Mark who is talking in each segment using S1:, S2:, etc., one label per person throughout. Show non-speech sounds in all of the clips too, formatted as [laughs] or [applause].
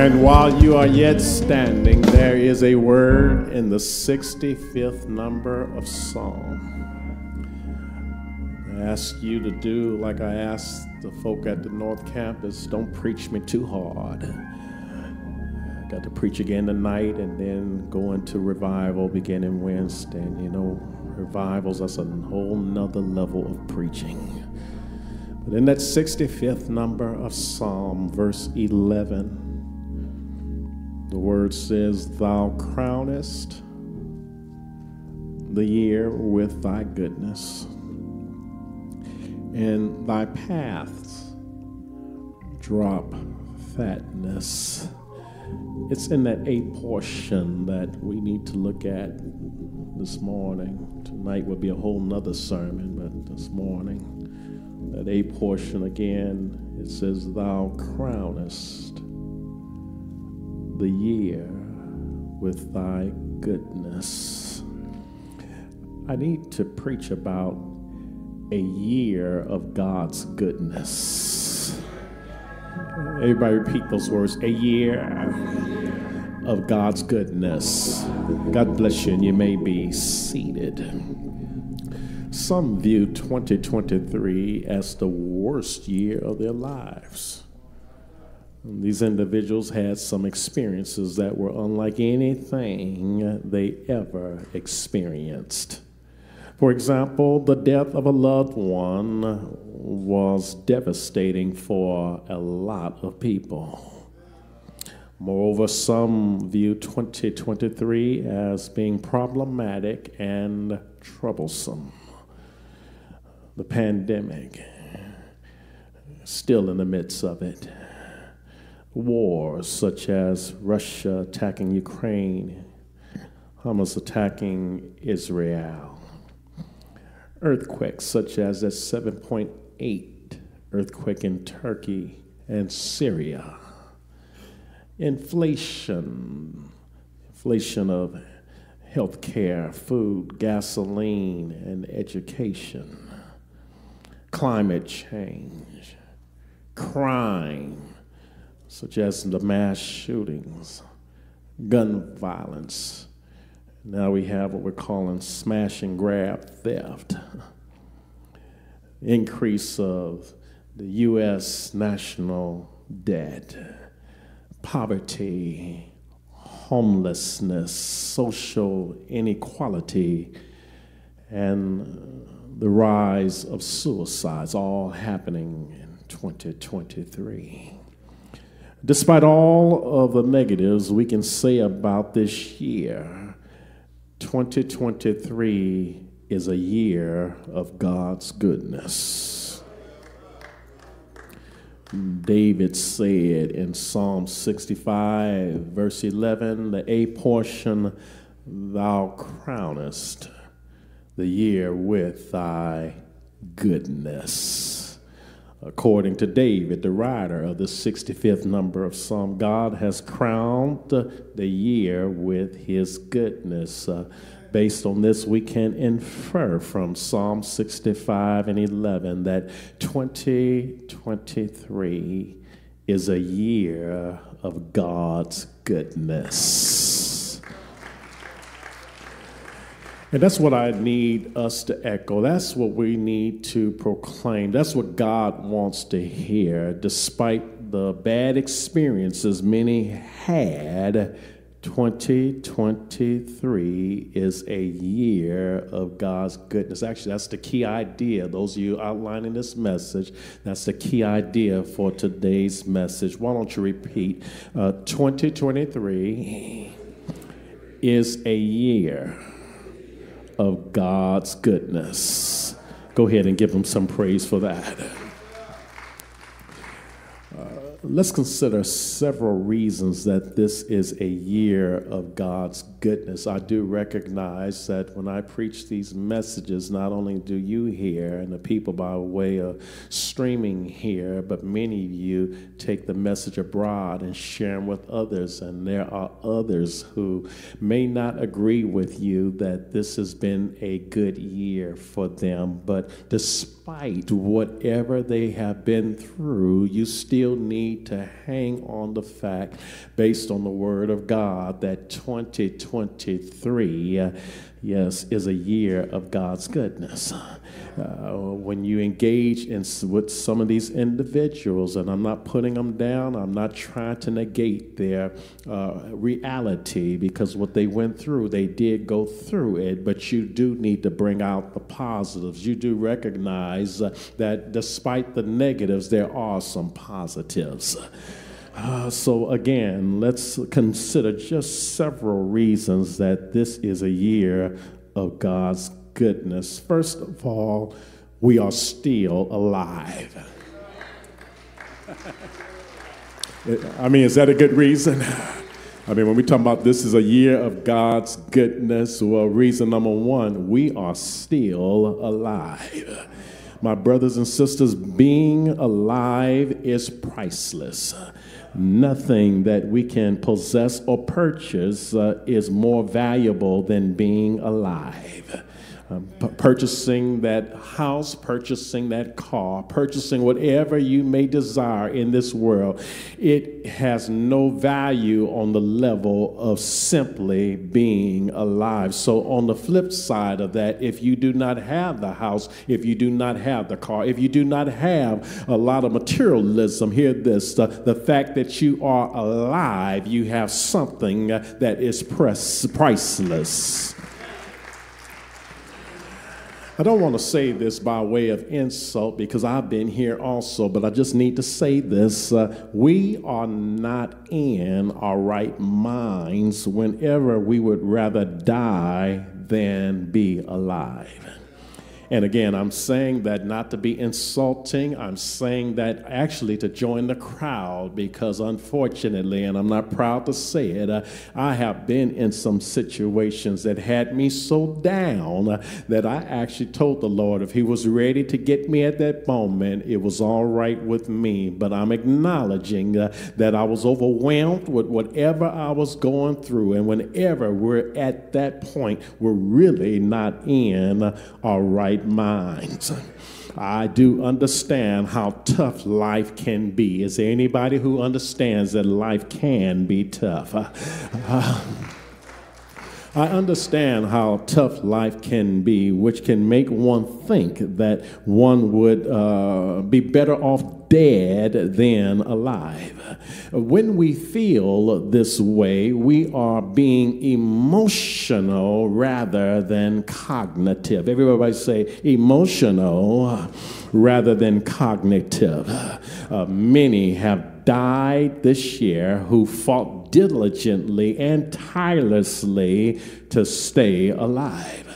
S1: And while you are yet standing, there is a word in the 65th number of Psalm. I ask you to do like I asked the folk at the North Campus don't preach me too hard. I got to preach again tonight and then go into revival beginning Wednesday. And you know, revivals, that's a whole nother level of preaching. But in that 65th number of Psalm, verse 11, the word says, Thou crownest the year with thy goodness, and thy paths drop fatness. It's in that A portion that we need to look at this morning. Tonight will be a whole nother sermon, but this morning, that A portion again, it says, Thou crownest the year with thy goodness. I need to preach about a year of God's goodness. Everybody repeat those words a year of God's goodness. God bless you, and you may be seated. Some view 2023 as the worst year of their lives. These individuals had some experiences that were unlike anything they ever experienced. For example, the death of a loved one was devastating for a lot of people. Moreover, some view 2023 as being problematic and troublesome. The pandemic, still in the midst of it wars such as Russia attacking Ukraine, Hamas attacking Israel, earthquakes such as that 7.8 earthquake in Turkey and Syria, inflation, inflation of health care, food, gasoline, and education, climate change, crime, such as the mass shootings, gun violence. Now we have what we're calling smash and grab theft, increase of the U.S. national debt, poverty, homelessness, social inequality, and the rise of suicides, all happening in 2023. Despite all of the negatives we can say about this year, 2023 is a year of God's goodness. David said in Psalm 65, verse 11, the A portion, Thou crownest the year with thy goodness. According to David, the writer of the 65th number of Psalm, God has crowned the year with his goodness. Uh, based on this, we can infer from Psalm 65 and 11 that 2023 is a year of God's goodness. And that's what I need us to echo. That's what we need to proclaim. That's what God wants to hear. Despite the bad experiences many had, 2023 is a year of God's goodness. Actually, that's the key idea. Those of you outlining this message, that's the key idea for today's message. Why don't you repeat? Uh, 2023 is a year of God's goodness. Go ahead and give him some praise for that. Uh, let's consider several reasons that this is a year of God's goodness. I do recognize that when I preach these messages, not only do you hear and the people by way of streaming hear, but many of you take the message abroad and share them with others. And there are others who may not agree with you that this has been a good year for them. But despite whatever they have been through, you still need to hang on the fact, based on the Word of God, that 2023, uh, yes, is a year of God's goodness. Uh, when you engage in, with some of these individuals, and I'm not putting them down, I'm not trying to negate their uh, reality because what they went through, they did go through it, but you do need to bring out the positives. You do recognize uh, that despite the negatives, there are some positives. Uh, so, again, let's consider just several reasons that this is a year of God's goodness. First of all, we are still alive. I mean, is that a good reason? I mean, when we talk about this is a year of God's goodness, well, reason number one, we are still alive. My brothers and sisters, being alive is priceless. Nothing that we can possess or purchase uh, is more valuable than being alive. Um, purchasing that house, purchasing that car, purchasing whatever you may desire in this world, it has no value on the level of simply being alive. So, on the flip side of that, if you do not have the house, if you do not have the car, if you do not have a lot of materialism, hear this the, the fact that you are alive, you have something that is priceless. I don't want to say this by way of insult because I've been here also, but I just need to say this. Uh, we are not in our right minds whenever we would rather die than be alive. And again, I'm saying that not to be insulting, I'm saying that actually to join the crowd because unfortunately, and I'm not proud to say it, uh, I have been in some situations that had me so down uh, that I actually told the Lord if He was ready to get me at that moment, it was all right with me. But I'm acknowledging uh, that I was overwhelmed with whatever I was going through. And whenever we're at that point, we're really not in our right right minds. I do understand how tough life can be. Is there anybody who understands that life can be tough? Uh, uh, I understand how tough life can be, which can make one think that one would uh, be better off dead than alive. When we feel this way, we are being emotional rather than cognitive. Everybody say emotional rather than cognitive. Uh, many have died this year who fought diligently and tirelessly to stay alive.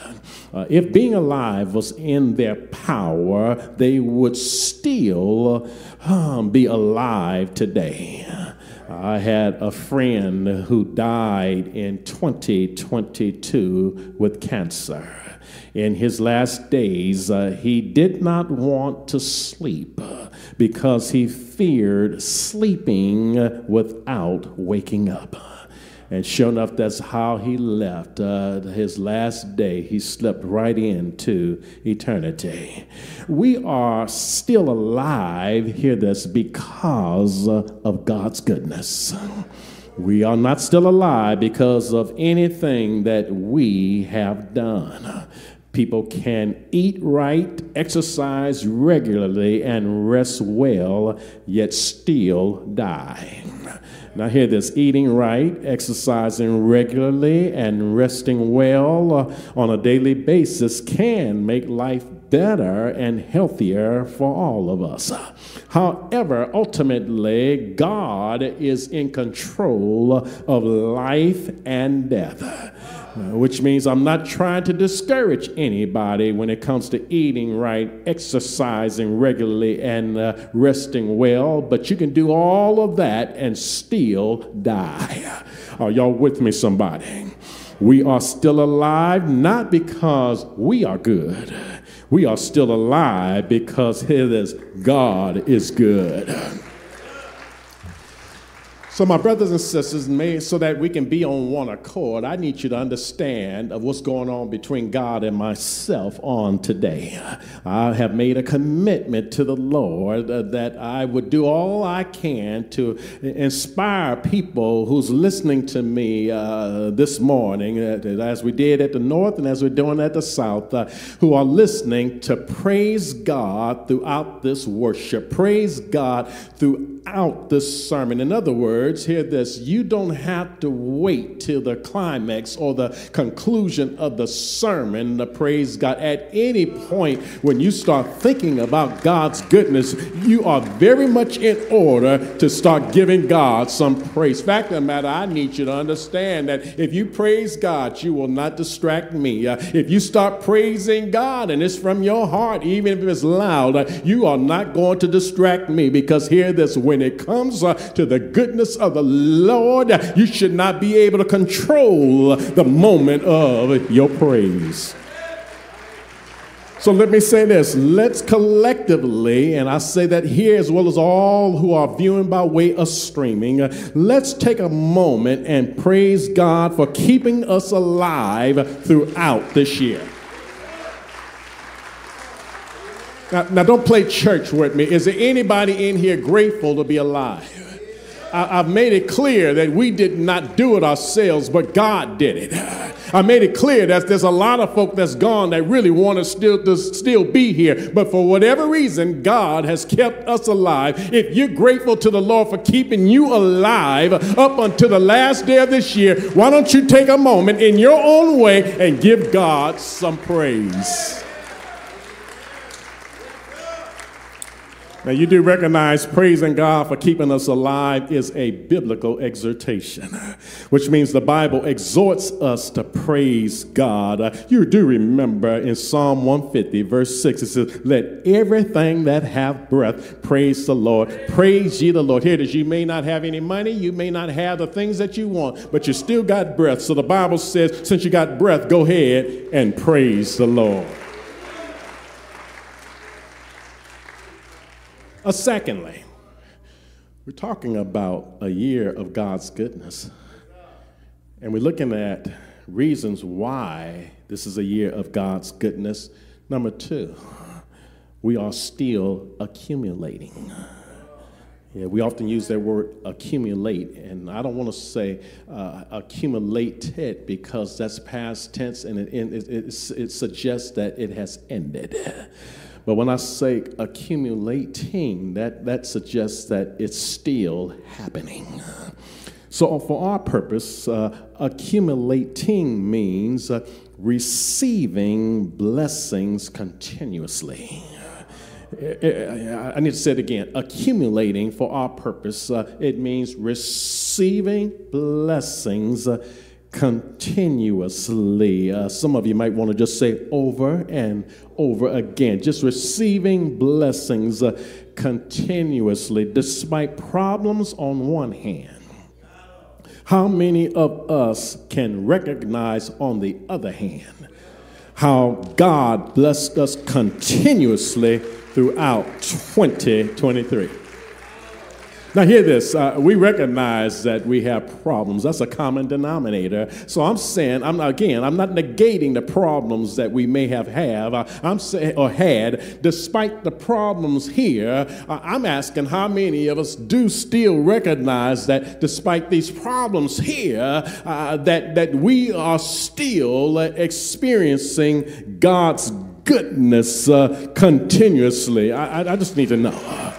S1: Uh, if being alive was in their power, they would still um, be alive today. I had a friend who died in 2022 with cancer. In his last days, uh, he did not want to sleep because he feared sleeping without waking up. And sure enough, that's how he left. Uh, his last day, he slept right into eternity. We are still alive, hear this, because of God's goodness. We are not still alive because of anything that we have done. People can eat right, exercise regularly, and rest well, yet still die. Now, hear this eating right, exercising regularly, and resting well uh, on a daily basis can make life better and healthier for all of us. However, ultimately, God is in control of life and death. Uh, which means I'm not trying to discourage anybody when it comes to eating right, exercising regularly, and uh, resting well, but you can do all of that and still die. [laughs] Are y'all with me, somebody? We are still alive not because we are good. We are still alive because it is God is good. So, my brothers and sisters, may, so that we can be on one accord, I need you to understand of what's going on between God and myself on today. I have made a commitment to the Lord that I would do all I can to inspire people who's listening to me uh, this morning, uh, as we did at the North and as we're doing at the South, uh, who are listening to praise God throughout this worship, praise God throughout this sermon. In other words, words, hear this you don't have to wait till the climax or the conclusion of the sermon to praise God. At any point when you start thinking about God's goodness, you are very much in order to start giving God some praise. Fact of the matter, I need you to understand that if you praise God, you will not distract me. Uh, if you start praising God and it's from your heart, even if it's loud, uh, you are not going to distract me because hear this when it comes uh, to the goodness of the Lord, you should not be able to control the moment of your praise. So let me say this let's collectively, and I say that here as well as all who are viewing by way of streaming, let's take a moment and praise God for keeping us alive throughout this year. Now, now don't play church with me. Is there anybody in here grateful to be alive? I, have made it clear that we did not do it ourselves, but God did it. I made it clear that there's a lot of folk that's gone that really want to still, to still be here, but for whatever reason, God has kept us alive. If you're grateful to the Lord for keeping you alive up until the last day of this year, why don't you take a moment in your own way and give God some praise? Now, you do recognize praising God for keeping us alive is a biblical exhortation, [laughs] which means the Bible exhorts us to praise God. You do remember in Psalm 150, verse 6, it says, Let everything that hath breath praise the Lord. Praise ye the Lord. Here it is. You may not have any money, you may not have the things that you want, but you still got breath. So the Bible says, since you got breath, go ahead and praise the Lord. Secondly, we're talking about a year of God's goodness. And we're looking at reasons why this is a year of God's goodness. Number two, we are still accumulating. Yeah, we often use that word accumulate, and I don't want to say uh, accumulated because that's past tense and it, it, it, it suggests that it has ended. But when I say accumulating, that, that suggests that it's still happening. So, for our purpose, uh, accumulating means uh, receiving blessings continuously. I need to say it again. Accumulating for our purpose, uh, it means receiving blessings uh, continuously. Uh, some of you might want to just say over and over again, just receiving blessings uh, continuously, despite problems on one hand. How many of us can recognize, on the other hand, how God blessed us continuously throughout 2023? Now, hear this. Uh, we recognize that we have problems. That's a common denominator. So I'm saying, I'm again, I'm not negating the problems that we may have have. Uh, I'm saying or had. Despite the problems here, uh, I'm asking how many of us do still recognize that despite these problems here, uh, that that we are still experiencing God's goodness uh, continuously. I, I, I just need to know.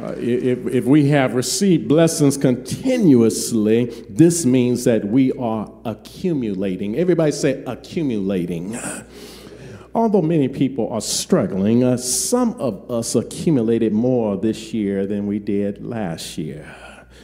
S1: Uh, if, if we have received blessings continuously, this means that we are accumulating. Everybody say accumulating. Although many people are struggling, uh, some of us accumulated more this year than we did last year.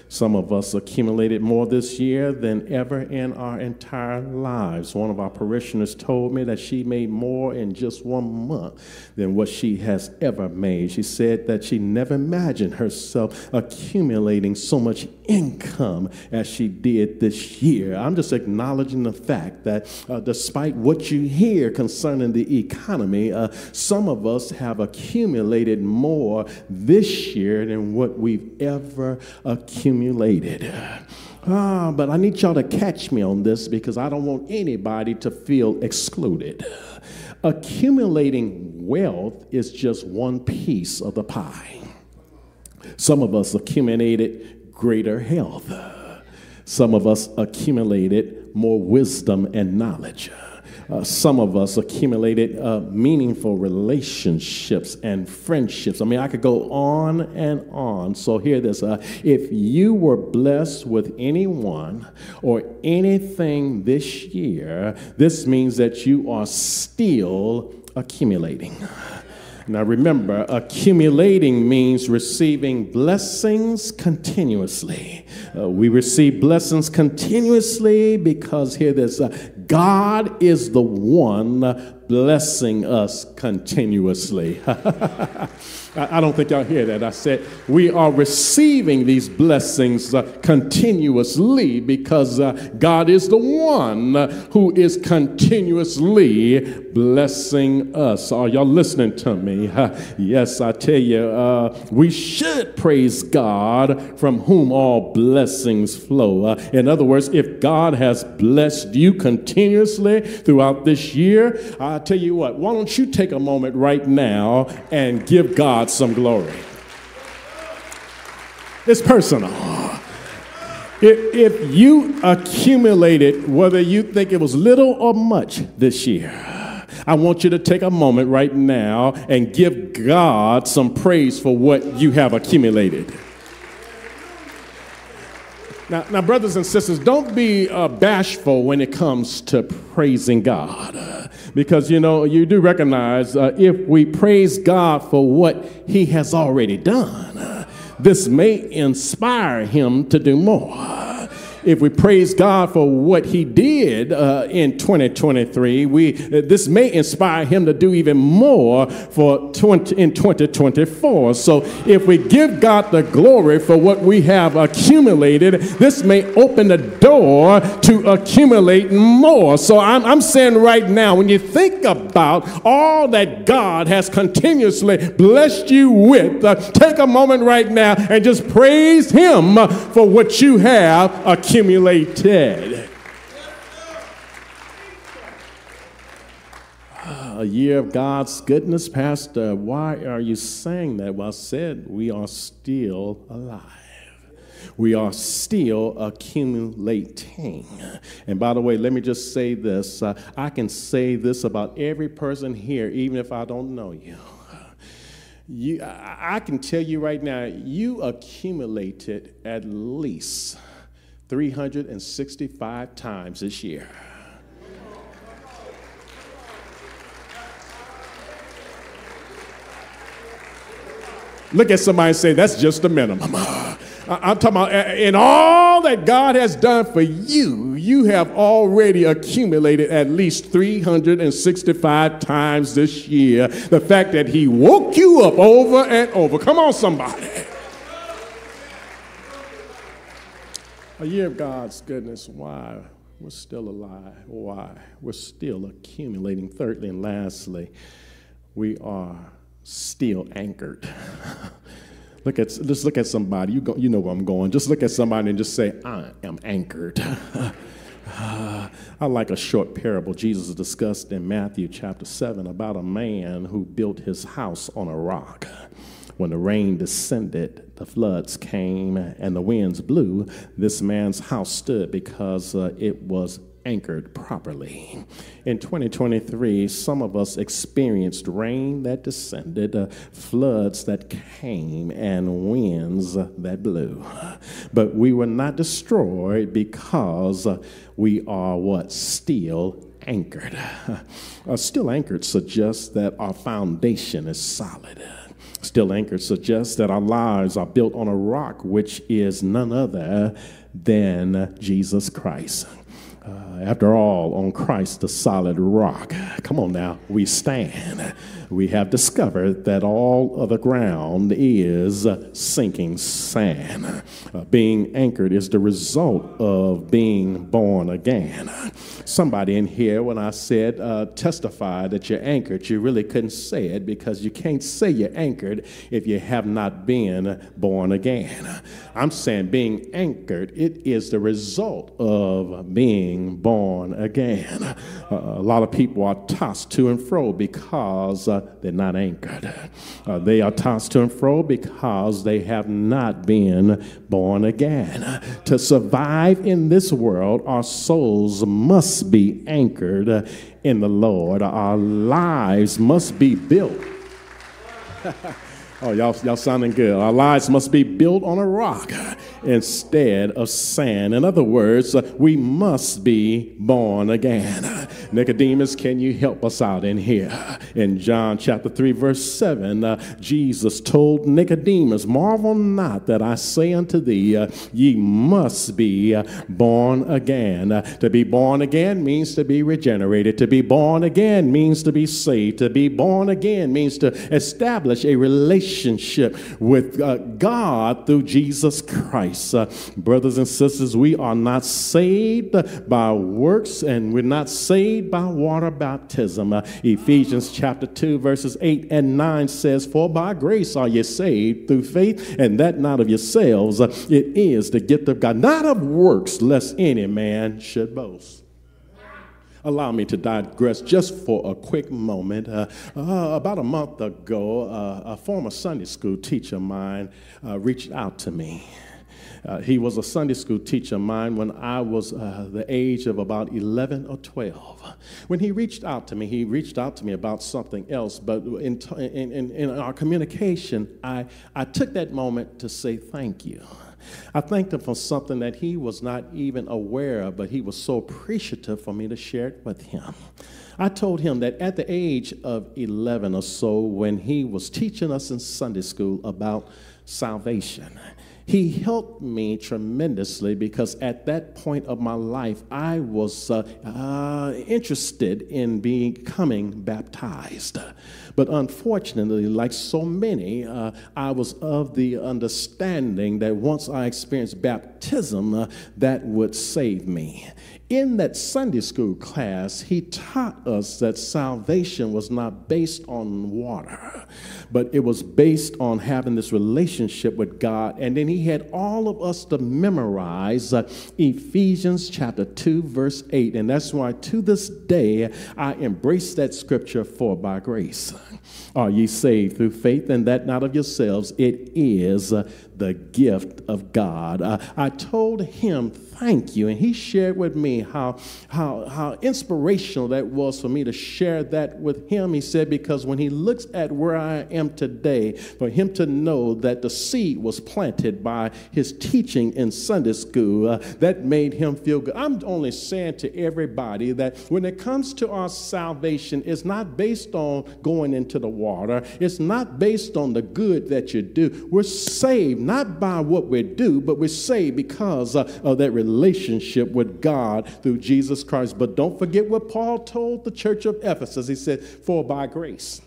S1: Some of us accumulated more this year than ever in our entire lives. One of our parishioners told me that she made more in just one month than what she has ever made. She said that she never imagined herself accumulating so much income as she did this year. I'm just acknowledging the fact that uh, despite what you hear concerning the economy, uh, some of us have accumulated more this year than what we've ever accumulated. Ah, but I need y'all to catch me on this because I don't want anybody to feel excluded. Accumulating wealth is just one piece of the pie. Some of us accumulated greater health. Some of us accumulated more wisdom and knowledge uh, some of us accumulated uh, meaningful relationships and friendships. I mean, I could go on and on. So, hear this uh, if you were blessed with anyone or anything this year, this means that you are still accumulating. Now remember, accumulating means receiving blessings continuously. Uh, we receive blessings continuously because, hear this, uh, God is the one blessing us continuously. [laughs] I don't think y'all hear that. I said we are receiving these blessings uh, continuously because uh, God is the one who is continuously blessing us. Are y'all listening to me? [laughs] yes, I tell you, uh, we should praise God from whom all blessings flow. Uh, in other words, if God has blessed you continuously throughout this year, I tell you what, why don't you take a moment right now and give God some glory? It's personal. If you accumulated, whether you think it was little or much this year, I want you to take a moment right now and give God some praise for what you have accumulated. Now, now brothers and sisters, don't be uh, bashful when it comes to praising God. because, you know, you do recognize uh, if we praise God for what He has already done, uh, this may inspire Him to do more if we praise God for what He did uh, in 2023, we this may inspire Him to do even more for 20, in 2024. So if we give God the glory for what we have accumulated, this may open the door to accumulate more. So I'm, I'm saying right now, when you think about all that God has continuously blessed you with, uh, take a moment right now and just praise Him for what you have accumulated accumulated. A year of God's goodness, Pastor. Why are you saying that? Well, I said we are still alive we are still accumulating. And by the way, let me just say this uh, I can say this about every person here, even if I don't know you. You, I can tell you right now, you accumulated at least 365 times this year. Look at somebody say, that's just the minimum. [laughs] I'm talking about in all that God has done for you, you have already accumulated at least 365 times this year. The fact that He woke you up over and over. Come on, somebody. A year of God's goodness. Why? We're still alive. Why? We're still accumulating. Thirdly and lastly, we are still anchored. [laughs] look at just look at somebody. You go, you know where I'm going. Just look at somebody and just say, "I am anchored." [laughs] I like a short parable Jesus discussed in Matthew chapter 7 about a man who built his house on a rock. When the rain descended, the floods came, and the winds blew, this man's house stood because uh, it was anchored properly. In 2023, some of us experienced rain that descended, uh, floods that came, and winds that blew. But we were not destroyed because uh, we are what? Still anchored. [laughs] Uh, still anchored suggests that our foundation is solid Still anchored suggests that our lives are built on a rock, which is none other than Jesus Christ. Uh, after all, on Christ, the solid rock. Come on now, we stand. We have discovered that all of the ground is sinking sand. Uh, being anchored is the result of being born again. Somebody in here, when I said uh, testify that you're anchored, you really couldn't say it because you can't say you're anchored if you have not been born again. I'm saying being anchored, it is the result of being born again. Uh, a lot of people are tossed to and fro because they're not anchored. Uh, they are tossed to and fro because they have not been born again. To survive in this world, our souls must be anchored in the Lord. Our lives must be built. [laughs] Oh, y'all, y'all sounding good. Our lives must be built on a rock instead of sand. In other words, we must be born again. Nicodemus, can you help us out in here? In John chapter 3, verse 7, uh, Jesus told Nicodemus, Marvel not that I say unto thee, uh, ye must be uh, born again. Uh, to be born again means to be regenerated. To be born again means to be saved. To be born again means to establish a relationship with uh, God through Jesus Christ. Uh, brothers and sisters, we are not saved by works and we're not saved by water baptism. Uh, Ephesians chapter 2, verses 8 and 9 says, For by grace are you saved through faith, and that not of yourselves. Uh, it is the gift of God, not of works, lest any man should boast. Allow me to digress just for a quick moment. Uh, uh, about a month ago, uh, a former Sunday school teacher of mine uh, reached out to me. Uh, he was a Sunday school teacher of mine when I was uh, the age of about 11 or 12. When he reached out to me, he reached out to me about something else, but in, in, in, in our communication, I, I took that moment to say thank you. I thanked him for something that he was not even aware of, but he was so appreciative for me to share it with him. I told him that at the age of 11 or so, when he was teaching us in Sunday school about salvation, he helped me tremendously because at that point of my life, I was uh, uh, interested in becoming baptized. But unfortunately, like so many, uh, I was of the understanding that once I experienced baptism, uh, that would save me. In that Sunday school class, he taught us that salvation was not based on water, but it was based on having this relationship with God. And then he had all of us to memorize uh, Ephesians chapter 2, verse 8. And that's why to this day I embrace that scripture for by grace. Are ye saved through faith, and that not of yourselves? It is the gift of God. Uh, I told him, thank you. And he shared with me how, how, how inspirational that was for me to share that with him. He said, because when he looks at where I am today, for him to know that the seed was planted by his teaching in Sunday school, uh, that made him feel good. I'm only saying to everybody that when it comes to our salvation, it's not based on going into the water, it's not based on the good that you do. We're saved not by what we do, but we're saved because uh, of that relationship with God through Jesus Christ. But don't forget what Paul told the church of Ephesus. He said, For by grace.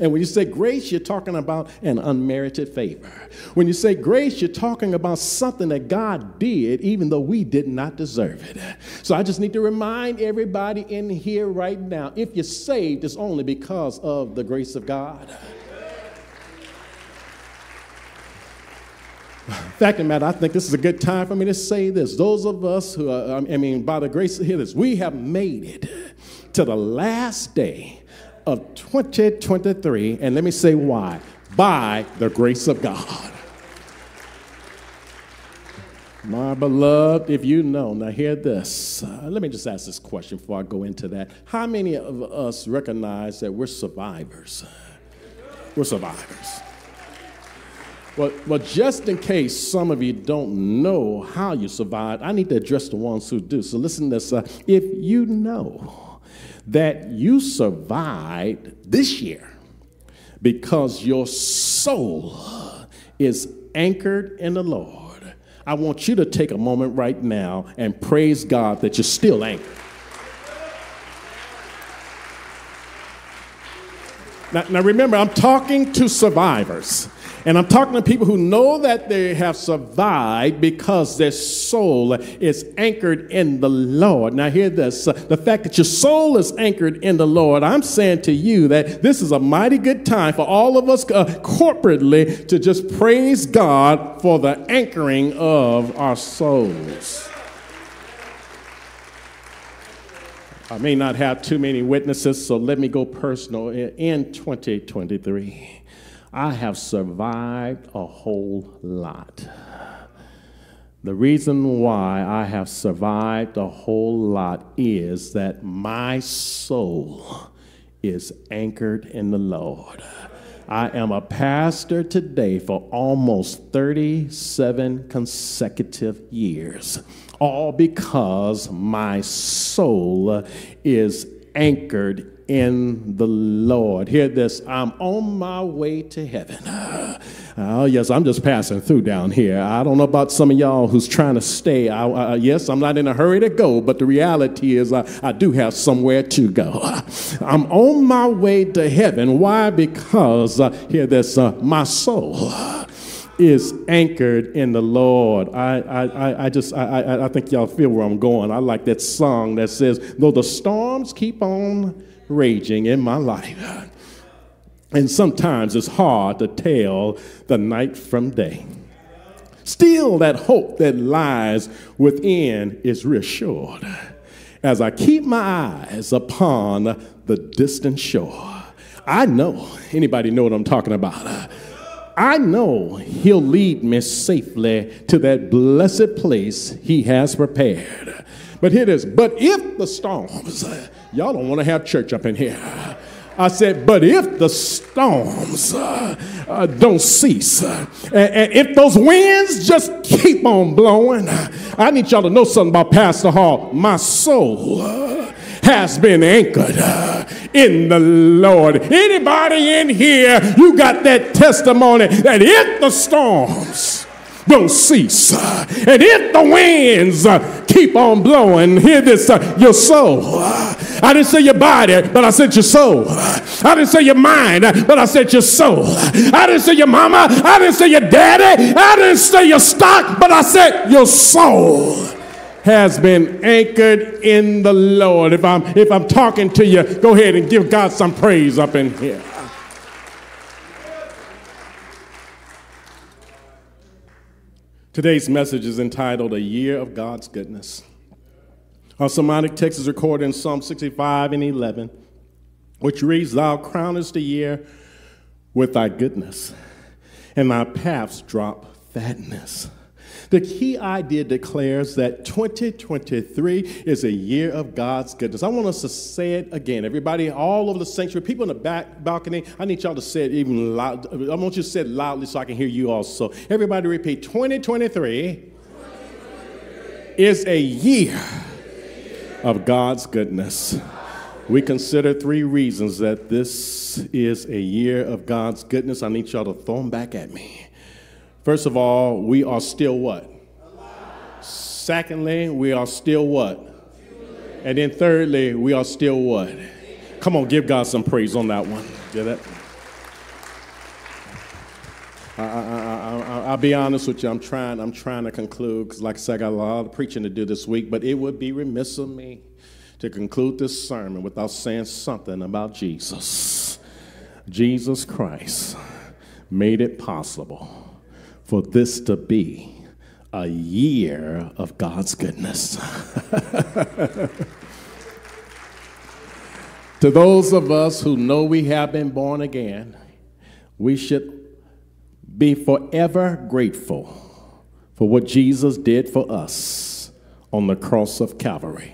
S1: And when you say grace, you're talking about an unmerited favor. When you say grace, you're talking about something that God did, even though we did not deserve it. So I just need to remind everybody in here right now if you're saved, it's only because of the grace of God. Fact of the matter, I think this is a good time for me to say this. Those of us who are, I mean, by the grace of this, we have made it to the last day of 2023. And let me say why. By the grace of God. My beloved, if you know, now hear this. Uh, let me just ask this question before I go into that. How many of us recognize that we're survivors? We're survivors. Well, well, just in case some of you don't know how you survived, I need to address the ones who do. So listen to this. Uh, if you know that you survived this year because your soul is anchored in the Lord. I want you to take a moment right now and praise God that you're still anchored. Now, now remember, I'm talking to survivors. And I'm talking to people who know that they have survived because their soul is anchored in the Lord. Now, hear this the fact that your soul is anchored in the Lord, I'm saying to you that this is a mighty good time for all of us uh, corporately to just praise God for the anchoring of our souls. I may not have too many witnesses, so let me go personal. In 2023, I have survived a whole lot. The reason why I have survived a whole lot is that my soul is anchored in the Lord. I am a pastor today for almost 37 consecutive years, all because my soul is anchored in the Lord. Hear this I'm on my way to heaven. [sighs] Oh, yes, I'm just passing through down here. I don't know about some of y'all who's trying to stay. I, uh, yes, I'm not in a hurry to go, but the reality is I, I do have somewhere to go. [sighs] I'm on my way to heaven. Why? Because, uh, hear this, uh, my soul is anchored in the Lord. I, I, I just, I, I think y'all feel where I'm going. I like that song that says, though the storms keep on raging in my life. And sometimes it's hard to tell the night from day. Still, that hope that lies within is reassured as I keep my eyes upon the distant shore. I know, anybody know what I'm talking about? I know he'll lead me safely to that blessed place he has prepared. But here it is. But if the storms, y'all don't want to have church up in here. I said, but if the storms uh, uh, don't cease, uh, and, if those winds just keep on blowing, I need y'all to know something about Pastor Hall. My soul uh, has been anchored uh, in the Lord. Anybody in here, you got that testimony that if the storms don't cease, uh, and if the winds keep on blowing. Hear this, uh, your soul. I didn't say your body, but I said your soul. I didn't say your mind, but I said your soul. I didn't say your mama, I didn't say your daddy, I didn't say your stock, but I said your soul has been anchored in the Lord. If I'm if I'm talking to you, go ahead and give God some praise up in here. Today's message is entitled A Year of God's Goodness. Our sermonic text is recorded in Psalm 65 and 11, which reads, Thou crownest the year with thy goodness, and thy paths drop fatness. The key idea declares that 2023 is a year of God's goodness. I want us to say it again. Everybody, all over the sanctuary, people in the back balcony, I need y'all to say it even loud. I want you to say it loudly so I can hear you also. Everybody repeat 2023, 2023. is a year of God's goodness. We consider three reasons that this is a year of God's goodness. I need y'all to throw them back at me. First of all, we are still what? Alive. Secondly, we are still what? And then thirdly, we are still what? Come on, give God some praise on that one. Get that? I, will be honest with you. I'm trying. I'm trying to conclude because, like I said, I got a lot of preaching to do this week. But it would be remiss of me to conclude this sermon without saying something about Jesus. Jesus Christ made it possible for this to be a year of God's goodness. [laughs] to those of us who know we have been born again, we should be forever grateful for what Jesus did for us on the cross of Calvary.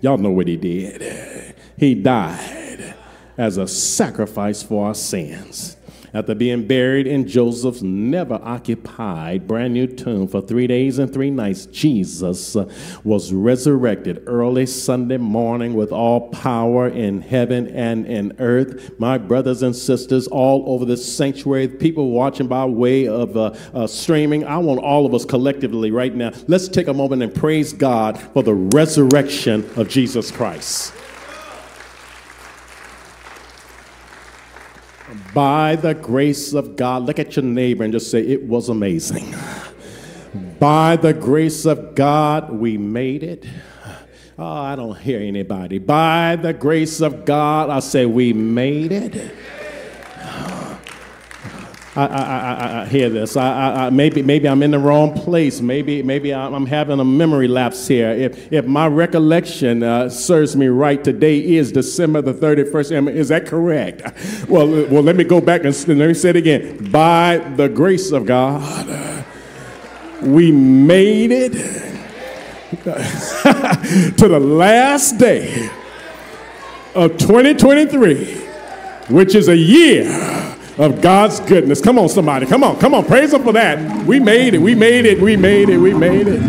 S1: Y'all know what he did. He died as a sacrifice for our sins. After being buried in Joseph's never occupied brand new tomb for three days and three nights, Jesus was resurrected early Sunday morning with all power in heaven and in earth. My brothers and sisters, all over this sanctuary, people watching by way of uh, uh, streaming, I want all of us collectively right now, let's take a moment and praise God for the resurrection of Jesus Christ. By the grace of God, look at your neighbor and just say, It was amazing. By the grace of God, we made it. Oh, I don't hear anybody. By the grace of God, I say, We made it. I, I, I, I, hear this. I, maybe, maybe I'm in the wrong place. Maybe, maybe I'm having a memory lapse here. If, if my recollection uh, serves me right, today is December the 31st. Is that correct? Well, well, let me go back and let me say it again. By the grace of God, we made it [laughs] to the last day of 2023, which is a year of God's goodness. Come on, somebody. Come on, come on. Praise Him for that. We made it. We made it. We made it. We made it.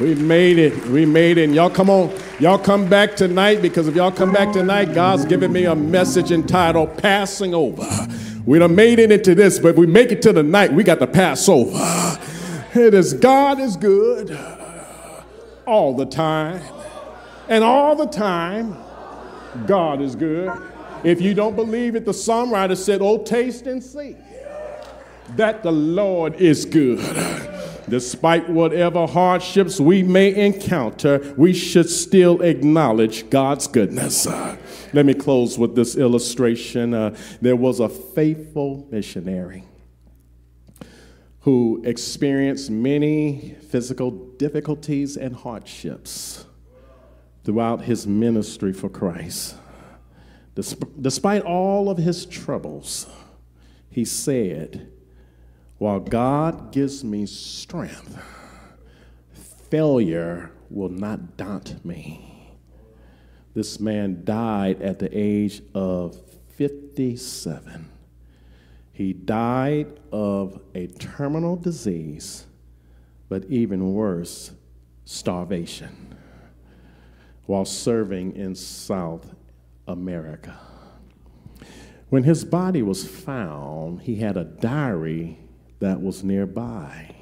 S1: We made it. We made it. And y'all come on. Y'all come back tonight because if y'all come back tonight, God's giving me a message entitled Passing Over. We done made it into this, but we make it to the night, we got to pass over. It is God is good all the time. And all the time, God is good. If you don't believe it, the songwriter said, Oh, taste and see that the Lord is good. Despite whatever hardships we may encounter, we should still acknowledge God's goodness. let me close with this illustration. Uh, there was a faithful missionary who experienced many physical difficulties and hardships throughout his ministry for Christ. Despite all of his troubles, he said, While God gives me strength, failure will not daunt me. This man died at the age of 57. He died of a terminal disease, but even worse, starvation, while serving in South America. When his body was found, he had a diary that was nearby.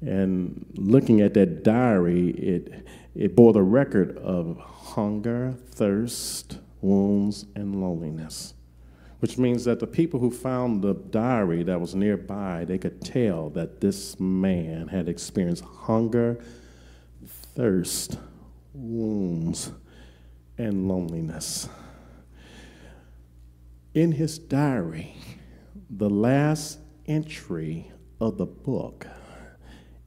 S1: And looking at that diary, it, it bore the record of hunger, thirst, wounds, and loneliness. Which means that the people who found the diary that was nearby, they could tell that this man had experienced hunger, thirst, wounds, and loneliness. In his diary, the last entry of the book,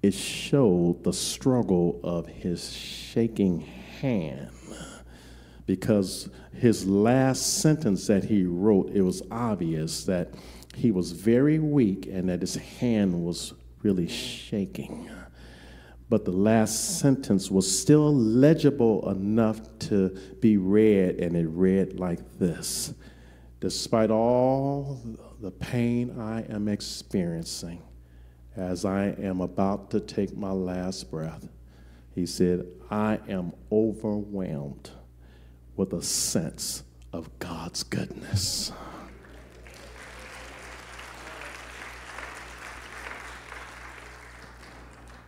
S1: it showed the struggle of his shaking hand because his last sentence that he wrote, it was obvious that he was very weak and that his hand was really shaking but the last sentence was still legible enough to be read, and it read like this Despite all the pain I am experiencing as I am about to take my last breath, he said, I am overwhelmed with a sense of God's goodness.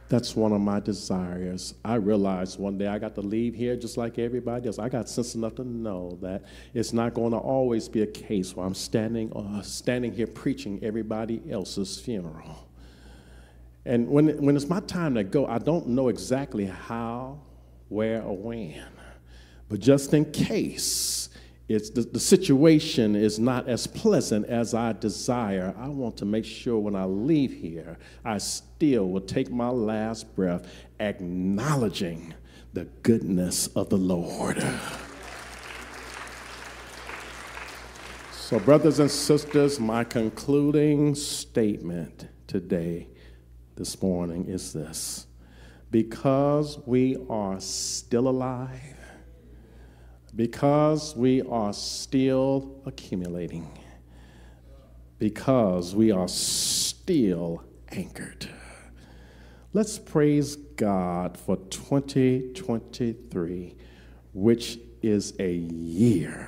S1: That's one of my desires. I realized one day I got to leave here just like everybody else. I got sense enough to know that it's not going to always be a case where I'm standing, uh, standing here preaching everybody else's funeral. And when, when it's my time to go, I don't know exactly how, where, or when. But just in case, it's the, the situation is not as pleasant as I desire. I want to make sure when I leave here, I still will take my last breath acknowledging the goodness of the Lord. So, brothers and sisters, my concluding statement today, this morning, is this because we are still alive because we are still accumulating, because we are still anchored. Let's praise God for 2023, which is a year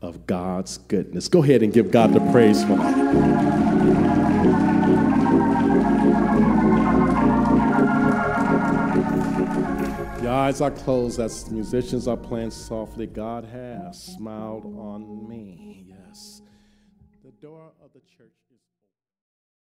S1: of God's goodness. Go ahead and give God the praise for that. Eyes are closed as musicians are playing softly. God has smiled on me. Yes. The door of the church.